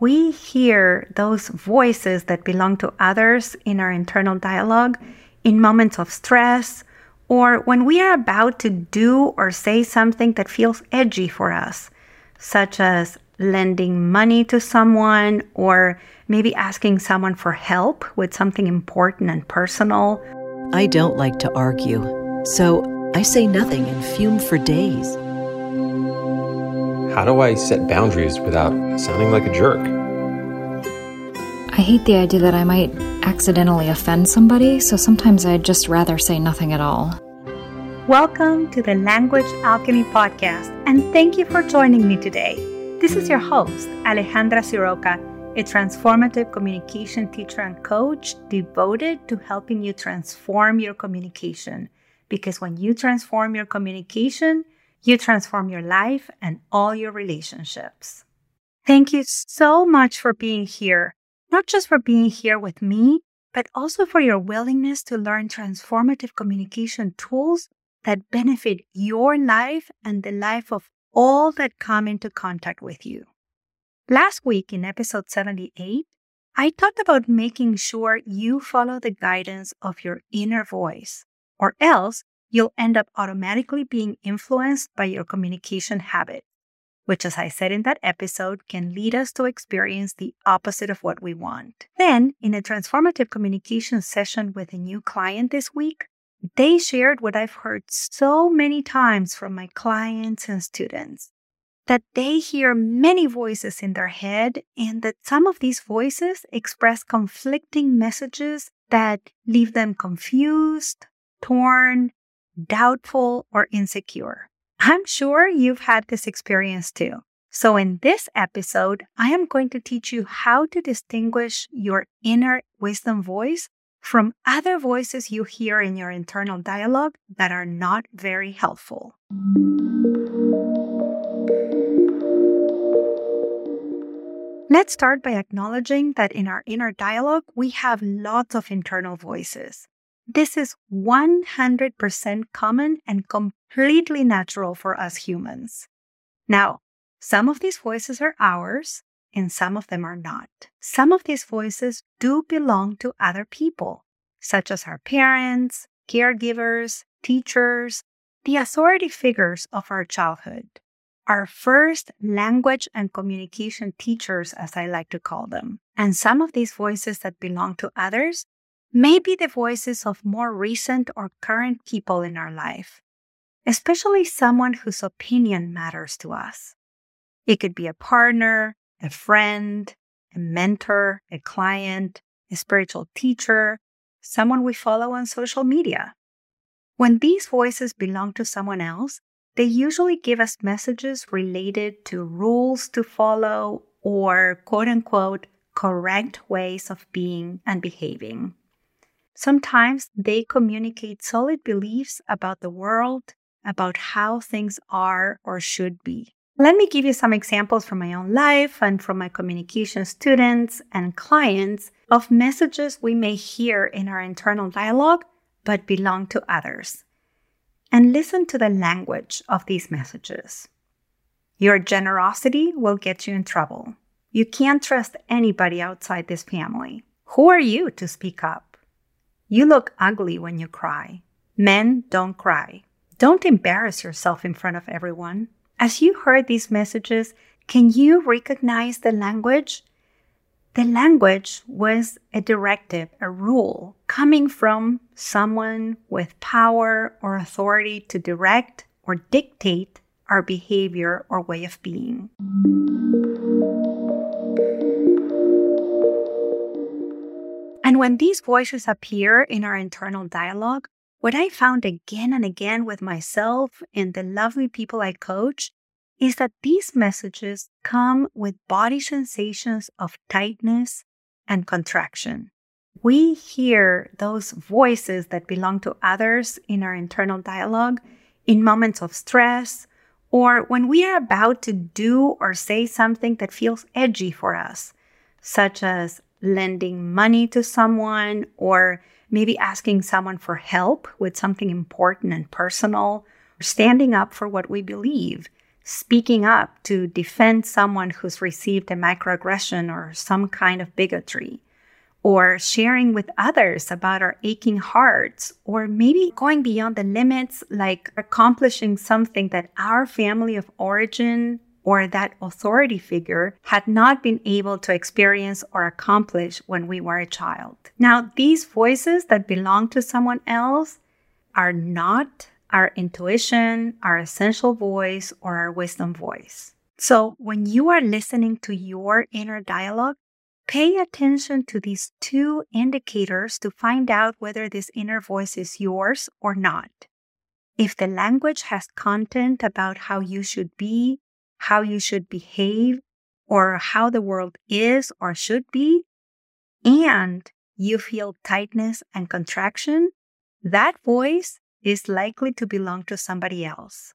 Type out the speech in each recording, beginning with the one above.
we hear those voices that belong to others in our internal dialogue in moments of stress or when we are about to do or say something that feels edgy for us, such as lending money to someone or maybe asking someone for help with something important and personal. I don't like to argue, so I say nothing and fume for days. How do I set boundaries without sounding like a jerk? I hate the idea that I might accidentally offend somebody, so sometimes I'd just rather say nothing at all. Welcome to the Language Alchemy Podcast, and thank you for joining me today. This is your host, Alejandra Siroca, a transformative communication teacher and coach devoted to helping you transform your communication. Because when you transform your communication, you transform your life and all your relationships. Thank you so much for being here, not just for being here with me, but also for your willingness to learn transformative communication tools that benefit your life and the life of all that come into contact with you. Last week in episode 78, I talked about making sure you follow the guidance of your inner voice, or else you'll end up automatically being influenced by your communication habit, which, as I said in that episode, can lead us to experience the opposite of what we want. Then, in a transformative communication session with a new client this week, they shared what I've heard so many times from my clients and students that they hear many voices in their head and that some of these voices express conflicting messages that leave them confused, torn, doubtful, or insecure. I'm sure you've had this experience too. So, in this episode, I am going to teach you how to distinguish your inner wisdom voice from other voices you hear in your internal dialogue that are not very helpful. Let's start by acknowledging that in our inner dialogue, we have lots of internal voices. This is 100% common and completely natural for us humans. Now, some of these voices are ours, and some of them are not. Some of these voices do belong to other people, such as our parents, caregivers, teachers, the authority figures of our childhood. Our first language and communication teachers, as I like to call them. And some of these voices that belong to others may be the voices of more recent or current people in our life, especially someone whose opinion matters to us. It could be a partner, a friend, a mentor, a client, a spiritual teacher, someone we follow on social media. When these voices belong to someone else, they usually give us messages related to rules to follow or quote unquote correct ways of being and behaving. Sometimes they communicate solid beliefs about the world, about how things are or should be. Let me give you some examples from my own life and from my communication students and clients of messages we may hear in our internal dialogue but belong to others. And listen to the language of these messages. Your generosity will get you in trouble. You can't trust anybody outside this family. Who are you to speak up? You look ugly when you cry. Men don't cry. Don't embarrass yourself in front of everyone. As you heard these messages, can you recognize the language? The language was a directive, a rule coming from someone with power or authority to direct or dictate our behavior or way of being. And when these voices appear in our internal dialogue, what I found again and again with myself and the lovely people I coach is that these messages come with body sensations of tightness and contraction. We hear those voices that belong to others in our internal dialogue in moments of stress or when we are about to do or say something that feels edgy for us, such as lending money to someone or maybe asking someone for help with something important and personal, standing up for what we believe, speaking up to defend someone who's received a microaggression or some kind of bigotry, or sharing with others about our aching hearts, or maybe going beyond the limits, like accomplishing something that our family of origin or that authority figure had not been able to experience or accomplish when we were a child. Now, these voices that belong to someone else are not our intuition, our essential voice, or our wisdom voice. So, when you are listening to your inner dialogue, pay attention to these two indicators to find out whether this inner voice is yours or not. If the language has content about how you should be, how you should behave, or how the world is or should be, and you feel tightness and contraction, that voice is likely to belong to somebody else.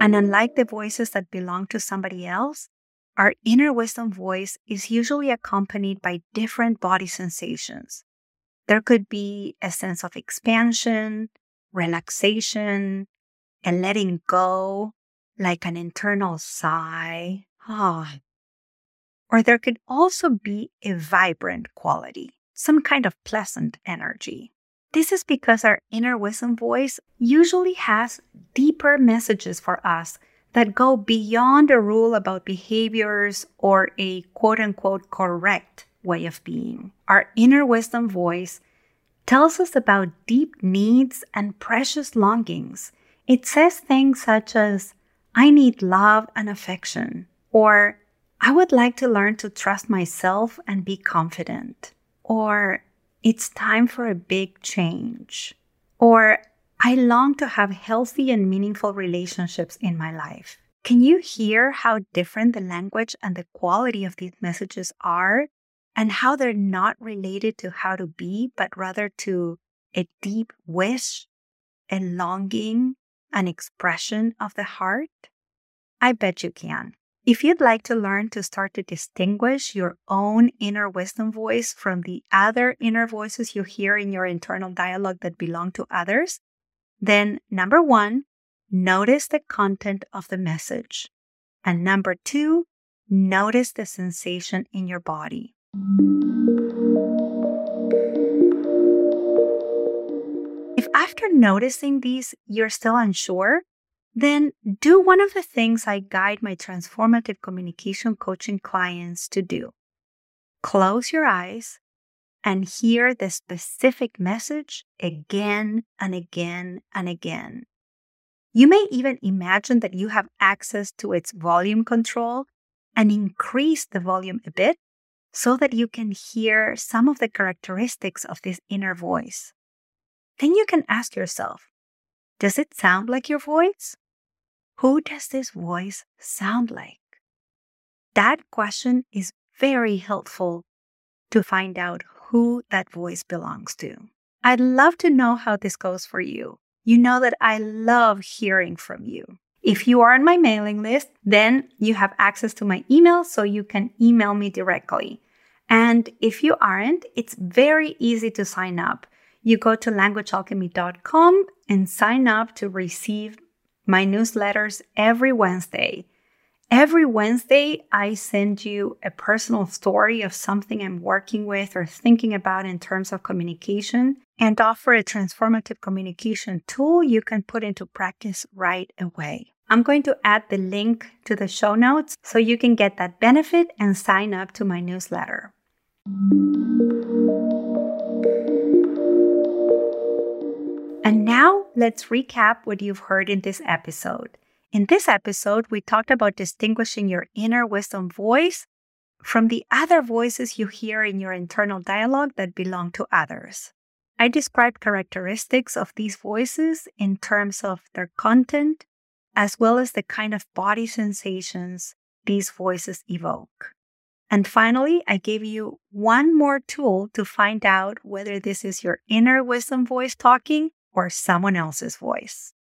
And unlike the voices that belong to somebody else, our inner wisdom voice is usually accompanied by different body sensations. There could be a sense of expansion, relaxation, and letting go, like an internal sigh. Ah. Or there could also be a vibrant quality some kind of pleasant energy. This is because our inner wisdom voice usually has deeper messages for us that go beyond a rule about behaviors or a quote unquote correct way of being. Our inner wisdom voice tells us about deep needs and precious longings. It says things such as, I need love and affection, or I would like to learn to trust myself and be confident or it's time for a big change, or I long to have healthy and meaningful relationships in my life. Can you hear how different the language and the quality of these messages are, and how they're not related to how to be, but rather to a deep wish, a longing, an expression of the heart? I bet you can. If you'd like to learn to start to distinguish your own inner wisdom voice from the other inner voices you hear in your internal dialogue that belong to others, then number one, notice the content of the message. And number two, notice the sensation in your body. If after noticing these you're still unsure, then do one of the things I guide my transformative communication coaching clients to do. Close your eyes and hear the specific message again and again and again. You may even imagine that you have access to its volume control and increase the volume a bit so that you can hear some of the characteristics of this inner voice. Then you can ask yourself, does it sound like your voice? Who does this voice sound like? That question is very helpful to find out who that voice belongs to. I'd love to know how this goes for you. You know that I love hearing from you. If you are on my mailing list, then you have access to my email so you can email me directly. And if you aren't, it's very easy to sign up. You go to languagealchemy.com and sign up to receive my newsletters every Wednesday. Every Wednesday, I send you a personal story of something I'm working with or thinking about in terms of communication and offer a transformative communication tool you can put into practice right away. I'm going to add the link to the show notes so you can get that benefit and sign up to my newsletter. And now let's recap what you've heard in this episode. In this episode, we talked about distinguishing your inner wisdom voice from the other voices you hear in your internal dialogue that belong to others. I described characteristics of these voices in terms of their content, as well as the kind of body sensations these voices evoke. And finally, I gave you one more tool to find out whether this is your inner wisdom voice talking or someone else's voice.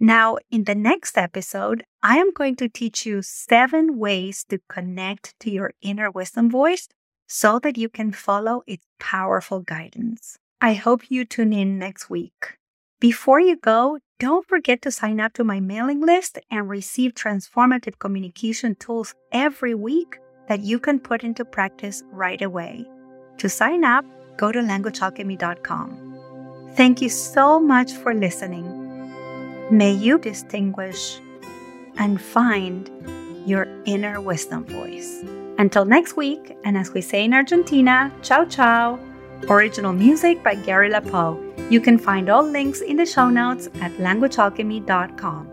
Now, in the next episode, I am going to teach you seven ways to connect to your inner wisdom voice so that you can follow its powerful guidance. I hope you tune in next week. Before you go, don't forget to sign up to my mailing list and receive transformative communication tools every week that you can put into practice right away. To sign up, go to languagealchemy.com. Thank you so much for listening. May you distinguish and find your inner wisdom voice. Until next week, and as we say in Argentina, ciao ciao. Original music by Gary LaPoe. You can find all links in the show notes at languagealchemy.com.